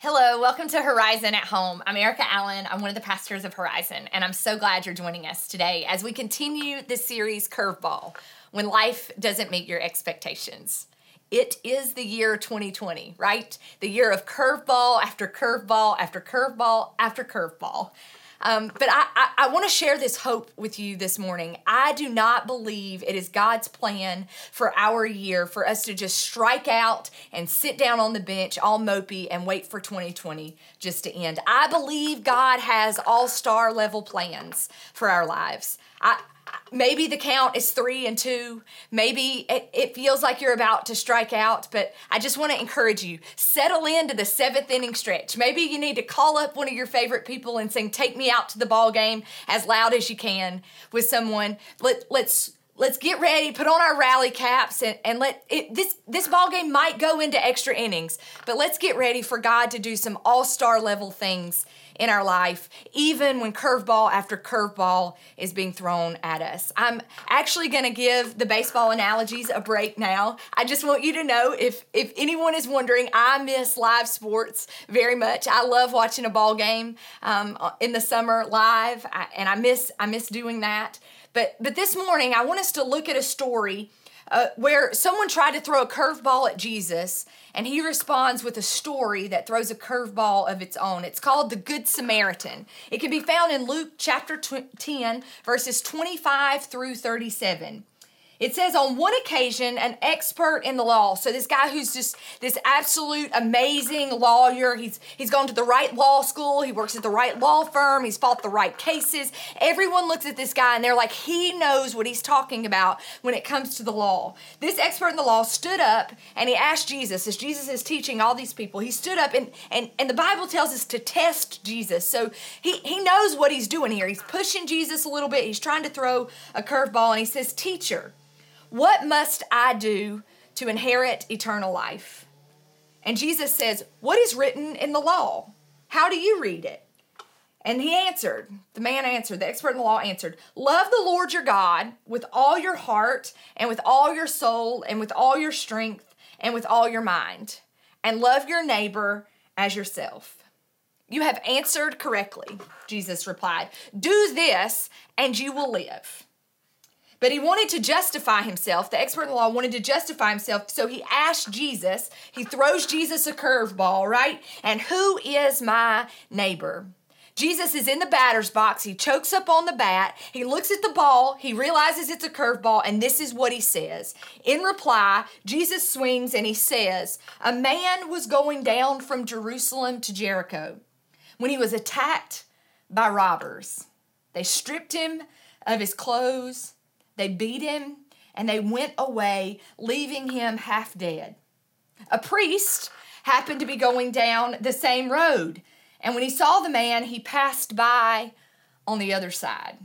Hello, welcome to Horizon at Home. I'm Erica Allen. I'm one of the pastors of Horizon, and I'm so glad you're joining us today as we continue the series, Curveball When Life Doesn't Meet Your Expectations. It is the year 2020, right? The year of curveball after curveball after curveball after curveball. Um, but I, I, I want to share this hope with you this morning. I do not believe it is God's plan for our year for us to just strike out and sit down on the bench all mopey and wait for 2020 just to end. I believe God has all star level plans for our lives. I, maybe the count is three and two. Maybe it, it feels like you're about to strike out, but I just want to encourage you settle into the seventh inning stretch. Maybe you need to call up one of your favorite people and sing "Take Me Out to the Ball Game" as loud as you can with someone. Let let's let's get ready, put on our rally caps, and, and let it this this ball game might go into extra innings, but let's get ready for God to do some all-star level things in our life, even when curveball after curveball is being thrown at us. I'm actually gonna give the baseball analogies a break now. I just want you to know if if anyone is wondering, I miss live sports very much. I love watching a ball game um, in the summer live, I, and I miss I miss doing that. But but this morning I want us to look at a story uh, where someone tried to throw a curveball at Jesus, and he responds with a story that throws a curveball of its own. It's called the Good Samaritan. It can be found in Luke chapter 10, verses 25 through 37. It says on one occasion, an expert in the law. So this guy who's just this absolute amazing lawyer. He's he's gone to the right law school. He works at the right law firm. He's fought the right cases. Everyone looks at this guy and they're like, he knows what he's talking about when it comes to the law. This expert in the law stood up and he asked Jesus, as Jesus is teaching all these people, he stood up and and, and the Bible tells us to test Jesus. So he, he knows what he's doing here. He's pushing Jesus a little bit. He's trying to throw a curveball and he says, Teacher. What must I do to inherit eternal life? And Jesus says, What is written in the law? How do you read it? And he answered, the man answered, the expert in the law answered, Love the Lord your God with all your heart and with all your soul and with all your strength and with all your mind, and love your neighbor as yourself. You have answered correctly, Jesus replied. Do this and you will live. But he wanted to justify himself. The expert in the law wanted to justify himself. So he asked Jesus, he throws Jesus a curveball, right? And who is my neighbor? Jesus is in the batter's box. He chokes up on the bat. He looks at the ball. He realizes it's a curveball, and this is what he says. In reply, Jesus swings and he says, A man was going down from Jerusalem to Jericho when he was attacked by robbers. They stripped him of his clothes they beat him and they went away, leaving him half dead. A priest happened to be going down the same road, and when he saw the man, he passed by on the other side.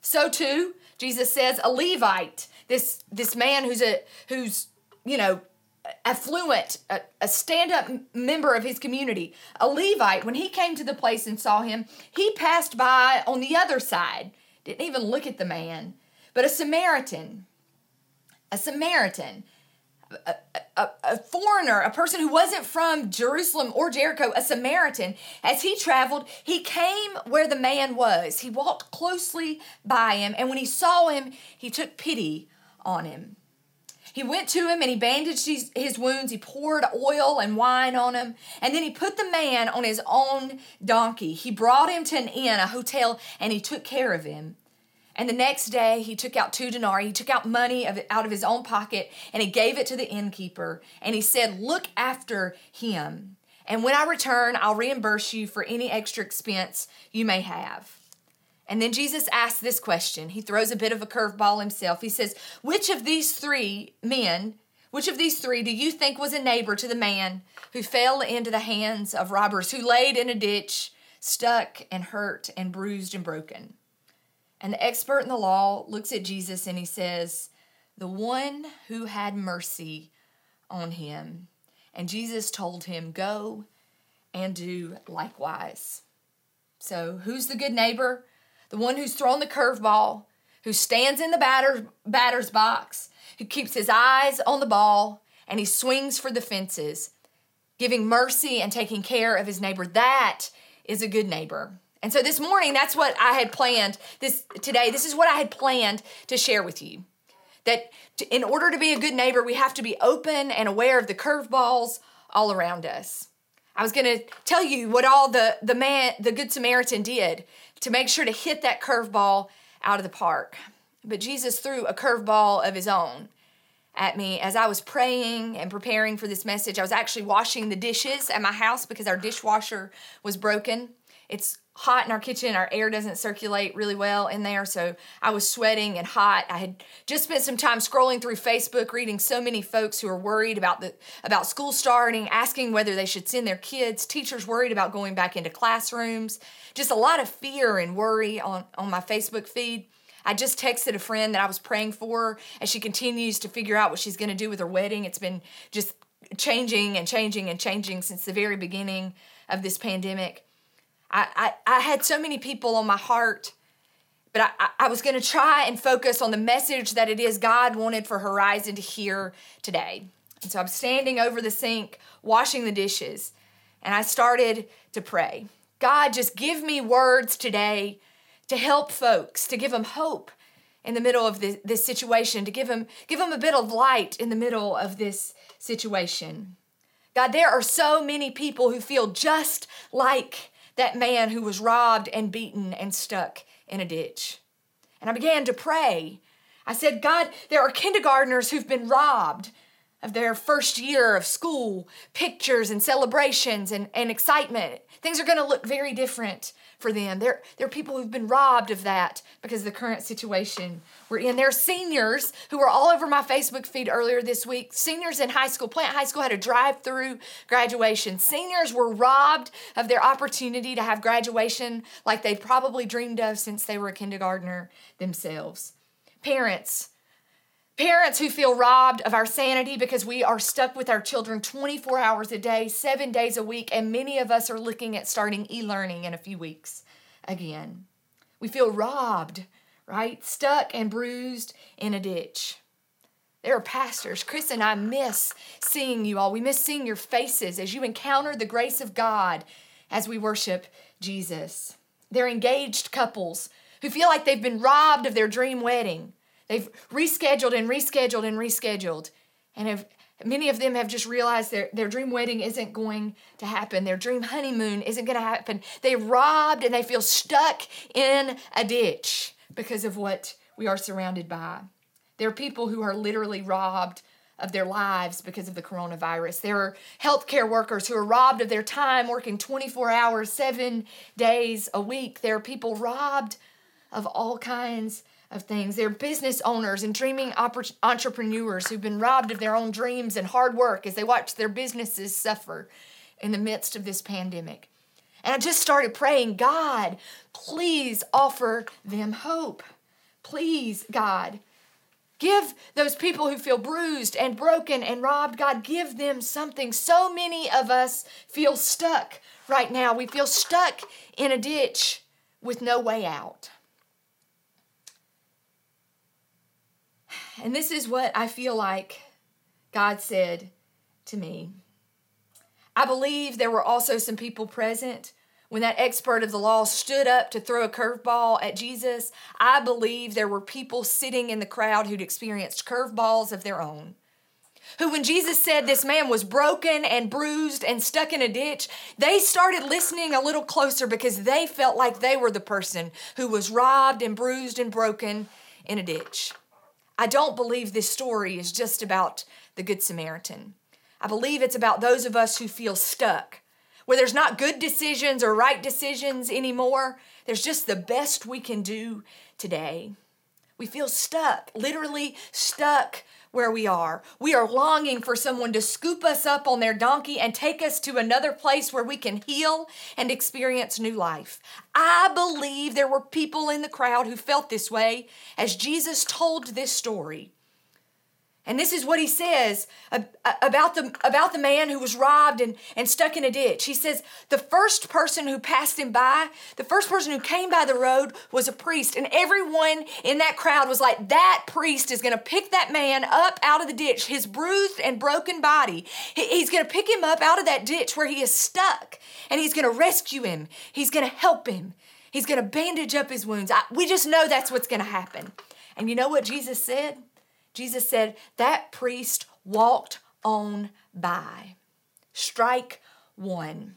So too, Jesus says, a Levite, this this man who's a who's you know affluent, a, a stand up member of his community, a Levite, when he came to the place and saw him, he passed by on the other side, didn't even look at the man, but a Samaritan, a Samaritan, a, a, a, foreigner, a person who wasn't from Jerusalem or Jericho, a Samaritan, as he traveled, he came where the man was. He walked closely by him, and when he saw him, he took pity on him. He went to him and he bandaged his, his wounds. He poured oil and wine on him. And then he put the man on his own donkey. He brought him to an inn, a hotel, and he took care of him. And the next day, he took out two denarii. He took out money of, out of his own pocket and he gave it to the innkeeper. And he said, Look after him. And when I return, I'll reimburse you for any extra expense you may have. And then Jesus asks this question. He throws a bit of a curveball himself. He says, Which of these three men, which of these three do you think was a neighbor to the man who fell into the hands of robbers, who laid in a ditch, stuck and hurt and bruised and broken? And the expert in the law looks at Jesus and he says, The one who had mercy on him. And Jesus told him, Go and do likewise. So, who's the good neighbor? The one who's thrown the curveball, who stands in the batter, batter's box, who keeps his eyes on the ball, and he swings for the fences. giving mercy and taking care of his neighbor. That is a good neighbor. And so this morning, that's what I had planned this today. This is what I had planned to share with you. That in order to be a good neighbor, we have to be open and aware of the curveballs all around us. I was going to tell you what all the the man, the good Samaritan did to make sure to hit that curveball out of the park. But Jesus threw a curveball of his own at me as I was praying and preparing for this message. I was actually washing the dishes at my house because our dishwasher was broken. It's hot in our kitchen. Our air doesn't circulate really well in there. So I was sweating and hot. I had just spent some time scrolling through Facebook, reading so many folks who are worried about the about school starting, asking whether they should send their kids, teachers worried about going back into classrooms. Just a lot of fear and worry on, on my Facebook feed. I just texted a friend that I was praying for as she continues to figure out what she's going to do with her wedding. It's been just changing and changing and changing since the very beginning of this pandemic. I, I, I had so many people on my heart, but I, I was going to try and focus on the message that it is God wanted for Horizon to hear today. And so I'm standing over the sink, washing the dishes, and I started to pray. God, just give me words today to help folks, to give them hope in the middle of this, this situation, to give them, give them a bit of light in the middle of this situation. God, there are so many people who feel just like that man who was robbed and beaten and stuck in a ditch. And I began to pray. I said, God, there are kindergartners who've been robbed of their first year of school, pictures and celebrations and, and excitement. Things are going to look very different for them. There, there are people who've been robbed of that because of the current situation we're in. There are seniors who were all over my Facebook feed earlier this week. Seniors in high school, Plant High School had a drive through graduation. Seniors were robbed of their opportunity to have graduation like they probably dreamed of since they were a kindergartner themselves. Parents, Parents who feel robbed of our sanity because we are stuck with our children 24 hours a day, seven days a week, and many of us are looking at starting e learning in a few weeks again. We feel robbed, right? Stuck and bruised in a ditch. There are pastors. Chris and I miss seeing you all. We miss seeing your faces as you encounter the grace of God as we worship Jesus. They're engaged couples who feel like they've been robbed of their dream wedding They've rescheduled and rescheduled and rescheduled. And have many of them have just realized their, their dream wedding isn't going to happen. Their dream honeymoon isn't going to happen. They robbed and they feel stuck in a ditch because of what we are surrounded by. There are people who are literally robbed of their lives because of the coronavirus. There are healthcare workers who are robbed of their time working 24 hours, seven days a week. There are people robbed of all kinds of things. They're business owners and dreaming entrepreneurs who've been robbed of their own dreams and hard work as they watch their businesses suffer in the midst of this pandemic. And I just started praying, God, please offer them hope. Please, God, give those people who feel bruised and broken and robbed, God, give them something. So many of us feel stuck right now. We feel stuck in a ditch with no way out. And this is what I feel like God said to me. I believe there were also some people present when that expert of the law stood up to throw a curveball at Jesus. I believe there were people sitting in the crowd who'd experienced curveballs of their own. Who, when Jesus said this man was broken and bruised and stuck in a ditch, they started listening a little closer because they felt like they were the person who was robbed and bruised and broken in a ditch. I don't believe this story is just about the Good Samaritan. I believe it's about those of us who feel stuck, where there's not good decisions or right decisions anymore. There's just the best we can do today. We feel stuck, literally stuck where we are. We are longing for someone to scoop us up on their donkey and take us to another place where we can heal and experience new life. I believe there were people in the crowd who felt this way as Jesus told this story. And this is what he says about the, about the man who was robbed and, and stuck in a ditch. He says, The first person who passed him by, the first person who came by the road was a priest. And everyone in that crowd was like, That priest is going to pick that man up out of the ditch, his bruised and broken body. He's going to pick him up out of that ditch where he is stuck, and he's going to rescue him. He's going to help him. He's going to bandage up his wounds. I, we just know that's what's going to happen. And you know what Jesus said? Jesus said, That priest walked on by. Strike one.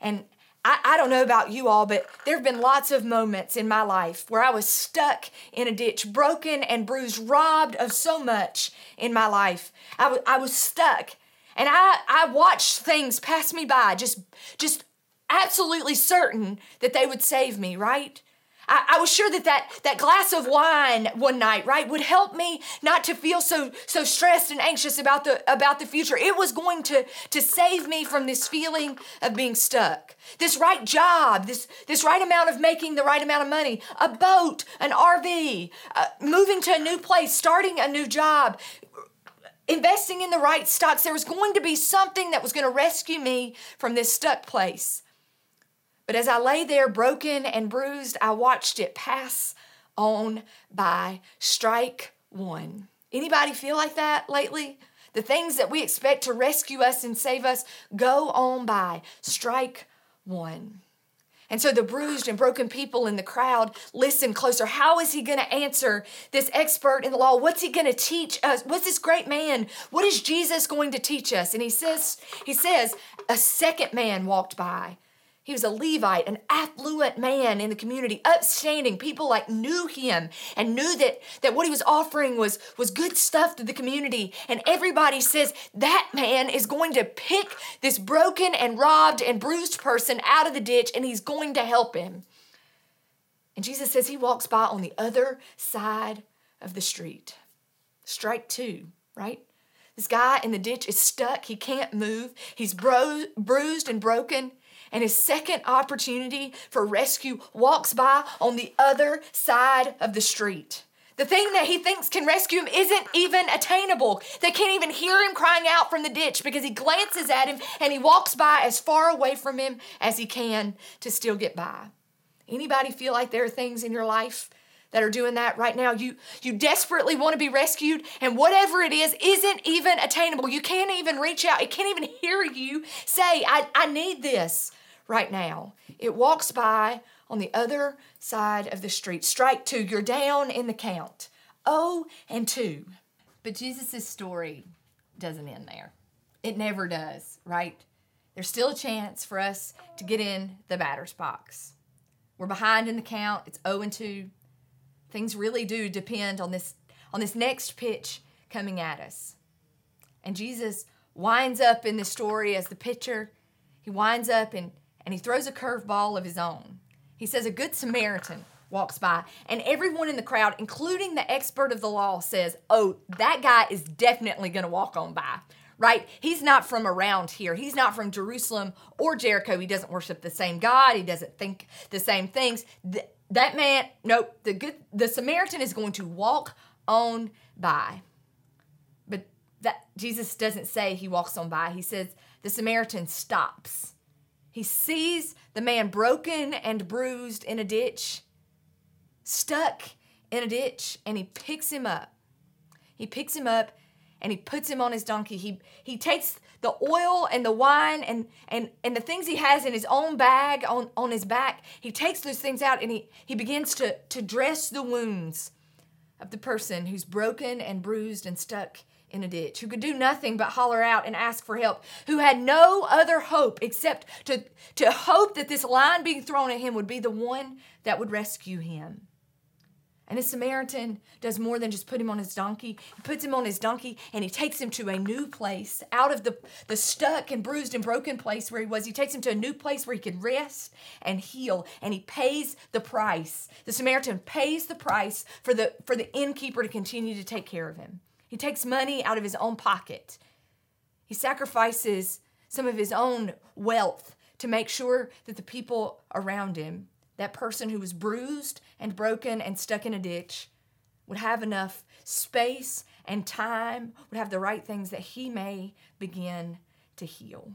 And I, I, don't know about you all, but there have been lots of moments in my life where I was stuck in a ditch, broken and bruised, robbed of so much in my life. I, w- I was stuck. And I, I watched things pass me by, just, just absolutely certain that they would save me, right? I, I, was sure that, that that glass of wine one night, right, would help me not to feel so so stressed and anxious about the about the future. It was going to to save me from this feeling of being stuck. This right job, this this right amount of making the right amount of money, a boat, an RV, uh, moving to a new place, starting a new job, investing in the right stocks. There was going to be something that was going to rescue me from this stuck place. But as I lay there broken and bruised, I watched it pass on by. Strike one. Anybody feel like that lately? The things that we expect to rescue us and save us go on by. Strike one. And so the bruised and broken people in the crowd listen closer. How is he going to answer this expert in the law? What's he going to teach us? What's this great man? What is Jesus going to teach us? And he says, he says, a second man walked by he was a Levite, an affluent man in the community, upstanding. People like knew him and knew that, that what he was offering was, was good stuff to the community. And everybody says that man is going to pick this broken and robbed and bruised person out of the ditch and he's going to help him. And Jesus says he walks by on the other side of the street. Strike two, right? This guy in the ditch is stuck. He can't move. He's bro- bruised and broken and his second opportunity for rescue walks by on the other side of the street. The thing that he thinks can rescue him isn't even attainable. They can't even hear him crying out from the ditch because he glances at him and he walks by as far away from him as he can to still get by. Anybody feel like there are things in your life that are doing that right now? You you desperately want to be rescued and whatever it is isn't even attainable. You can't even reach out. It can't even hear you say, "I I need this." Right now. It walks by on the other side of the street. Strike two, you're down in the count. Oh, and two. But Jesus' story doesn't end there. It never does, right? There's still a chance for us to get in the batter's box. We're behind in the count. It's 0 and 2. Things really do depend on this on this next pitch coming at us. And Jesus winds up in the story as the pitcher. He winds up and and he throws a curveball of his own. He says, A good Samaritan walks by, and everyone in the crowd, including the expert of the law, says, Oh, that guy is definitely going to walk on by. Right? He's not from around here. He's not from Jerusalem or Jericho. He doesn't worship the same God. He doesn't think the same things. Th- that man, nope, the good the Samaritan is going to walk on by. But that Jesus doesn't say he walks on by. He says the Samaritan stops he sees the man broken and bruised in a ditch, stuck in a ditch, and he picks him up. He picks him up and he puts him on his donkey. He he takes the oil and the wine and and and the things he has in his own bag on, on his back. He takes those things out and he he begins to to dress the wounds of the person who's broken and bruised and stuck in a ditch, who could do nothing but holler out and ask for help, who had no other hope except to, to hope that this line being thrown at him would be the one that would rescue him. And the Samaritan does more than just put him on his donkey. He puts him on his donkey and he takes him to a new place, out of the, the stuck and bruised and broken place where he was. He takes him to a new place where he can rest and heal. And he pays the price. The Samaritan pays the price for the, for the innkeeper to continue to take care of him. He takes money out of his own pocket. He sacrifices some of his own wealth to make sure that the people around him, that person who was bruised and broken and stuck in a ditch, would have enough space and time would have the right things that he may begin to heal.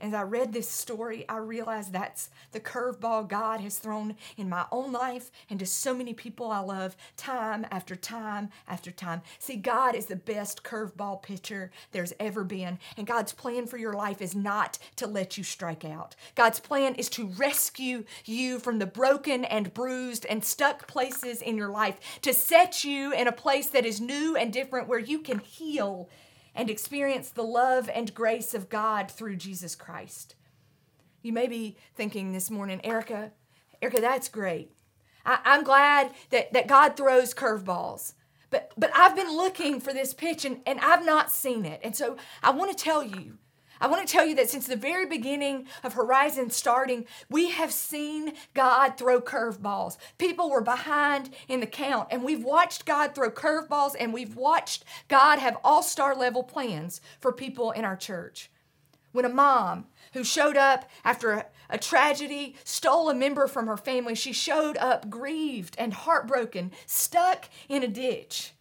As I read this story, I realized that's the curveball God has thrown in my own life and to so many people I love time after time after time. See, God is the best curveball pitcher there's ever been. And God's plan for your life is not to let you strike out. God's plan is to rescue you from the broken and bruised and stuck places in your life, to set you in a place that is new and different where you can heal and experience the love and grace of God through Jesus Christ. You may be thinking this morning, Erica, Erica, that's great. I, am glad that, that God throws curveballs. But, but I've been looking for this pitch and, and I've not seen it. And so I want to tell you I want to tell you that since the very beginning of Horizon starting, we have seen God throw curveballs. People were behind in the count, and we've watched God throw curveballs, and we've watched God have all star level plans for people in our church. When a mom who showed up after a, a, tragedy stole a member from her family, she showed up grieved and heartbroken, stuck in a ditch.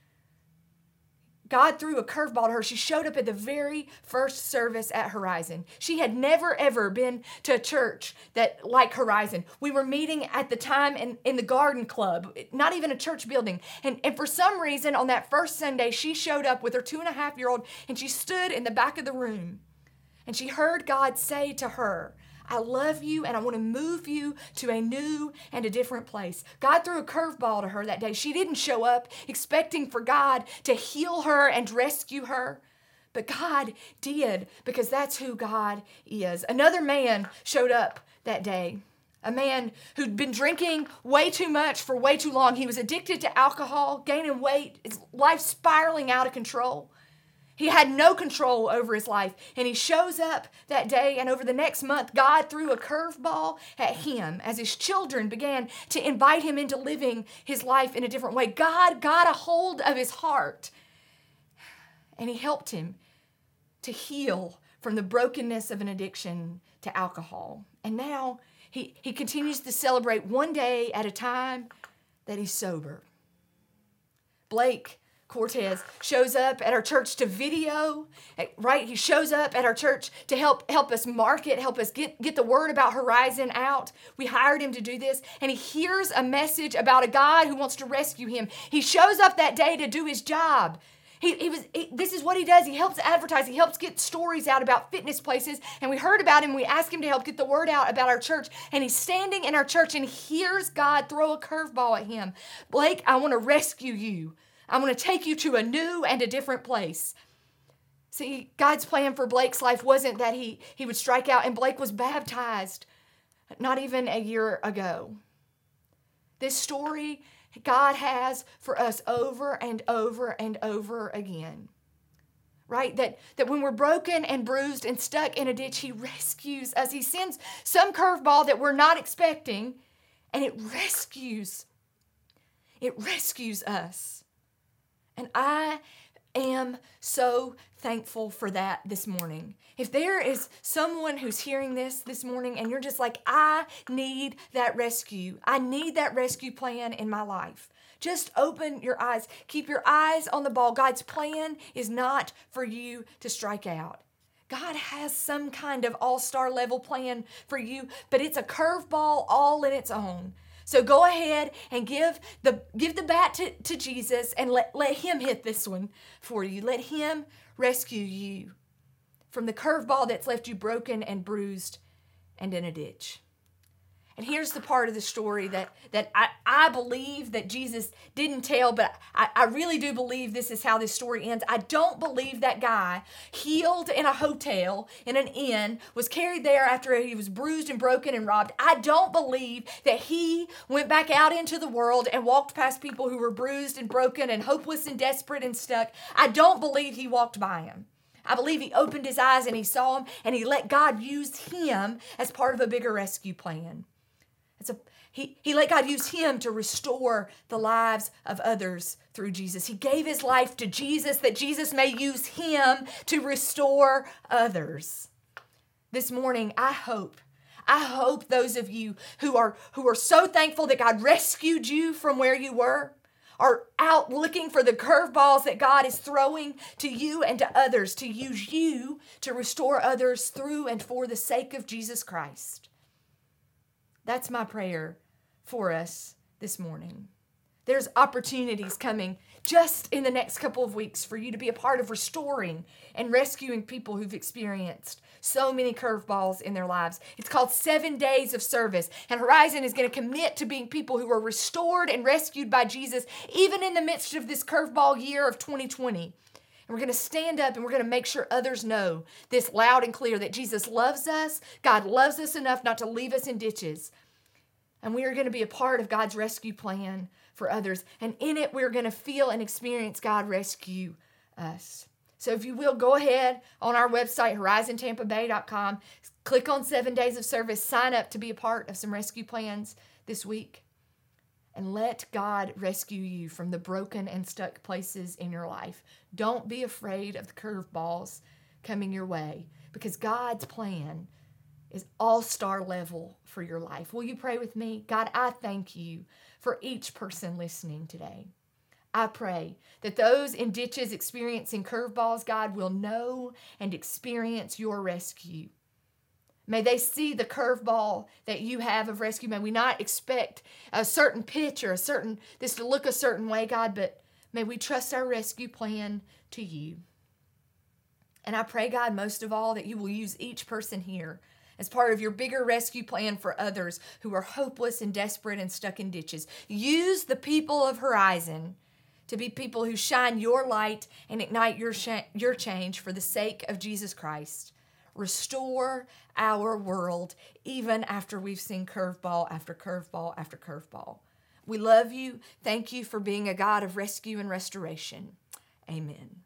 God threw a curveball to her. She showed up at the very first service at Horizon. She had never ever been to a church that like Horizon. We were meeting at the time in, in the garden club, not even a church building. And, and for some reason, on that first Sunday, she showed up with her two and a half year old and she stood in the back of the room. And she heard God say to her, I love you and I want to move you to a new and a different place. God threw a curveball to her that day. She didn't show up expecting for God to heal her and rescue her. But God did because that's who God is. Another man showed up that day. A man who'd been drinking way too much for way too long. He was addicted to alcohol, gaining weight, his life spiraling out of control. He had no control over his life. And he shows up that day, and over the next month, God threw a curveball at him as his children began to invite him into living his life in a different way. God got a hold of his heart, and he helped him to heal from the brokenness of an addiction to alcohol. And now he, he continues to celebrate one day at a time that he's sober. Blake Cortez shows up at our church to video, right? He shows up at our church to help help us market, help us get get the word about Horizon out. We hired him to do this, and he hears a message about a God who wants to rescue him. He shows up that day to do his job. He, he was he, this is what he does. He helps advertise. He helps get stories out about fitness places. And we heard about him. We asked him to help get the word out about our church. And he's standing in our church and hears God throw a curveball at him. Blake, I want to rescue you. I'm going to take you to a new and a different place. See, God's plan for Blake's life wasn't that he, he would strike out, and Blake was baptized not even a year ago. This story God has for us over and over and over again. Right? That, that when we're broken and bruised and stuck in a ditch, He rescues us. He sends some curveball that we're not expecting, and it rescues. It rescues us. And I am so thankful for that this morning. If there is someone who's hearing this this morning and you're just like, I need that rescue, I need that rescue plan in my life. Just open your eyes. Keep your eyes on the ball. God's plan is not for you to strike out. God has some kind of all star level plan for you, but it's a curveball all in its own. So go ahead and give the give the bat to, to Jesus and let, let him hit this one for you. Let him rescue you from the curveball that's left you broken and bruised and in a ditch. And here's the part of the story that, that I, I believe that Jesus didn't tell, but I, I really do believe this is how this story ends. I don't believe that guy healed in a hotel, in an inn, was carried there after he was bruised and broken and robbed. I don't believe that he went back out into the world and walked past people who were bruised and broken and hopeless and desperate and stuck. I don't believe he walked by him. I believe he opened his eyes and he saw him and he let God use him as part of a bigger rescue plan. It's a he, he let God use him to restore the lives of others through Jesus. He gave his life to Jesus that Jesus may use him to restore others. This morning, I hope I hope those of you who are who are so thankful that God rescued you from where you were are out looking for the curveballs that God is throwing to you and to others to use you to restore others through and for the sake of Jesus Christ. That's my prayer for us this morning. There's opportunities coming just in the next couple of weeks for you to be a part of restoring and rescuing people who've experienced so many curveballs in their lives. It's called Seven Days of Service. And Horizon is going to commit to being people who are restored and rescued by Jesus, even in the midst of this curveball year of 2020. And we're going to stand up and we're going to make sure others know this loud and clear that Jesus loves us. God loves us enough not to leave us in ditches. And we are going to be a part of God's rescue plan for others. And in it, we're going to feel and experience God rescue us. So if you will, go ahead on our website, horizontampabay.com, click on seven days of service, sign up to be a part of some rescue plans this week, and let God rescue you from the broken and stuck places in your life. Don't be afraid of the curveballs coming your way because God's plan is all star level for your life. Will you pray with me? God, I thank you for each person listening today. I pray that those in ditches experiencing curveballs, God, will know and experience your rescue. May they see the curveball that you have of rescue. May we not expect a certain pitch or a certain, this to look a certain way, God, but may we trust our rescue plan to you. And I pray, God, most of all, that you will use each person here as part of your bigger rescue plan for others who are hopeless and desperate and stuck in ditches. Use the people of Horizon to be people who shine your light and ignite your, sh- your change for the sake of Jesus Christ. Restore our world even after we've seen curveball after curveball after curveball. We love you. Thank you for being a God of rescue and restoration. Amen.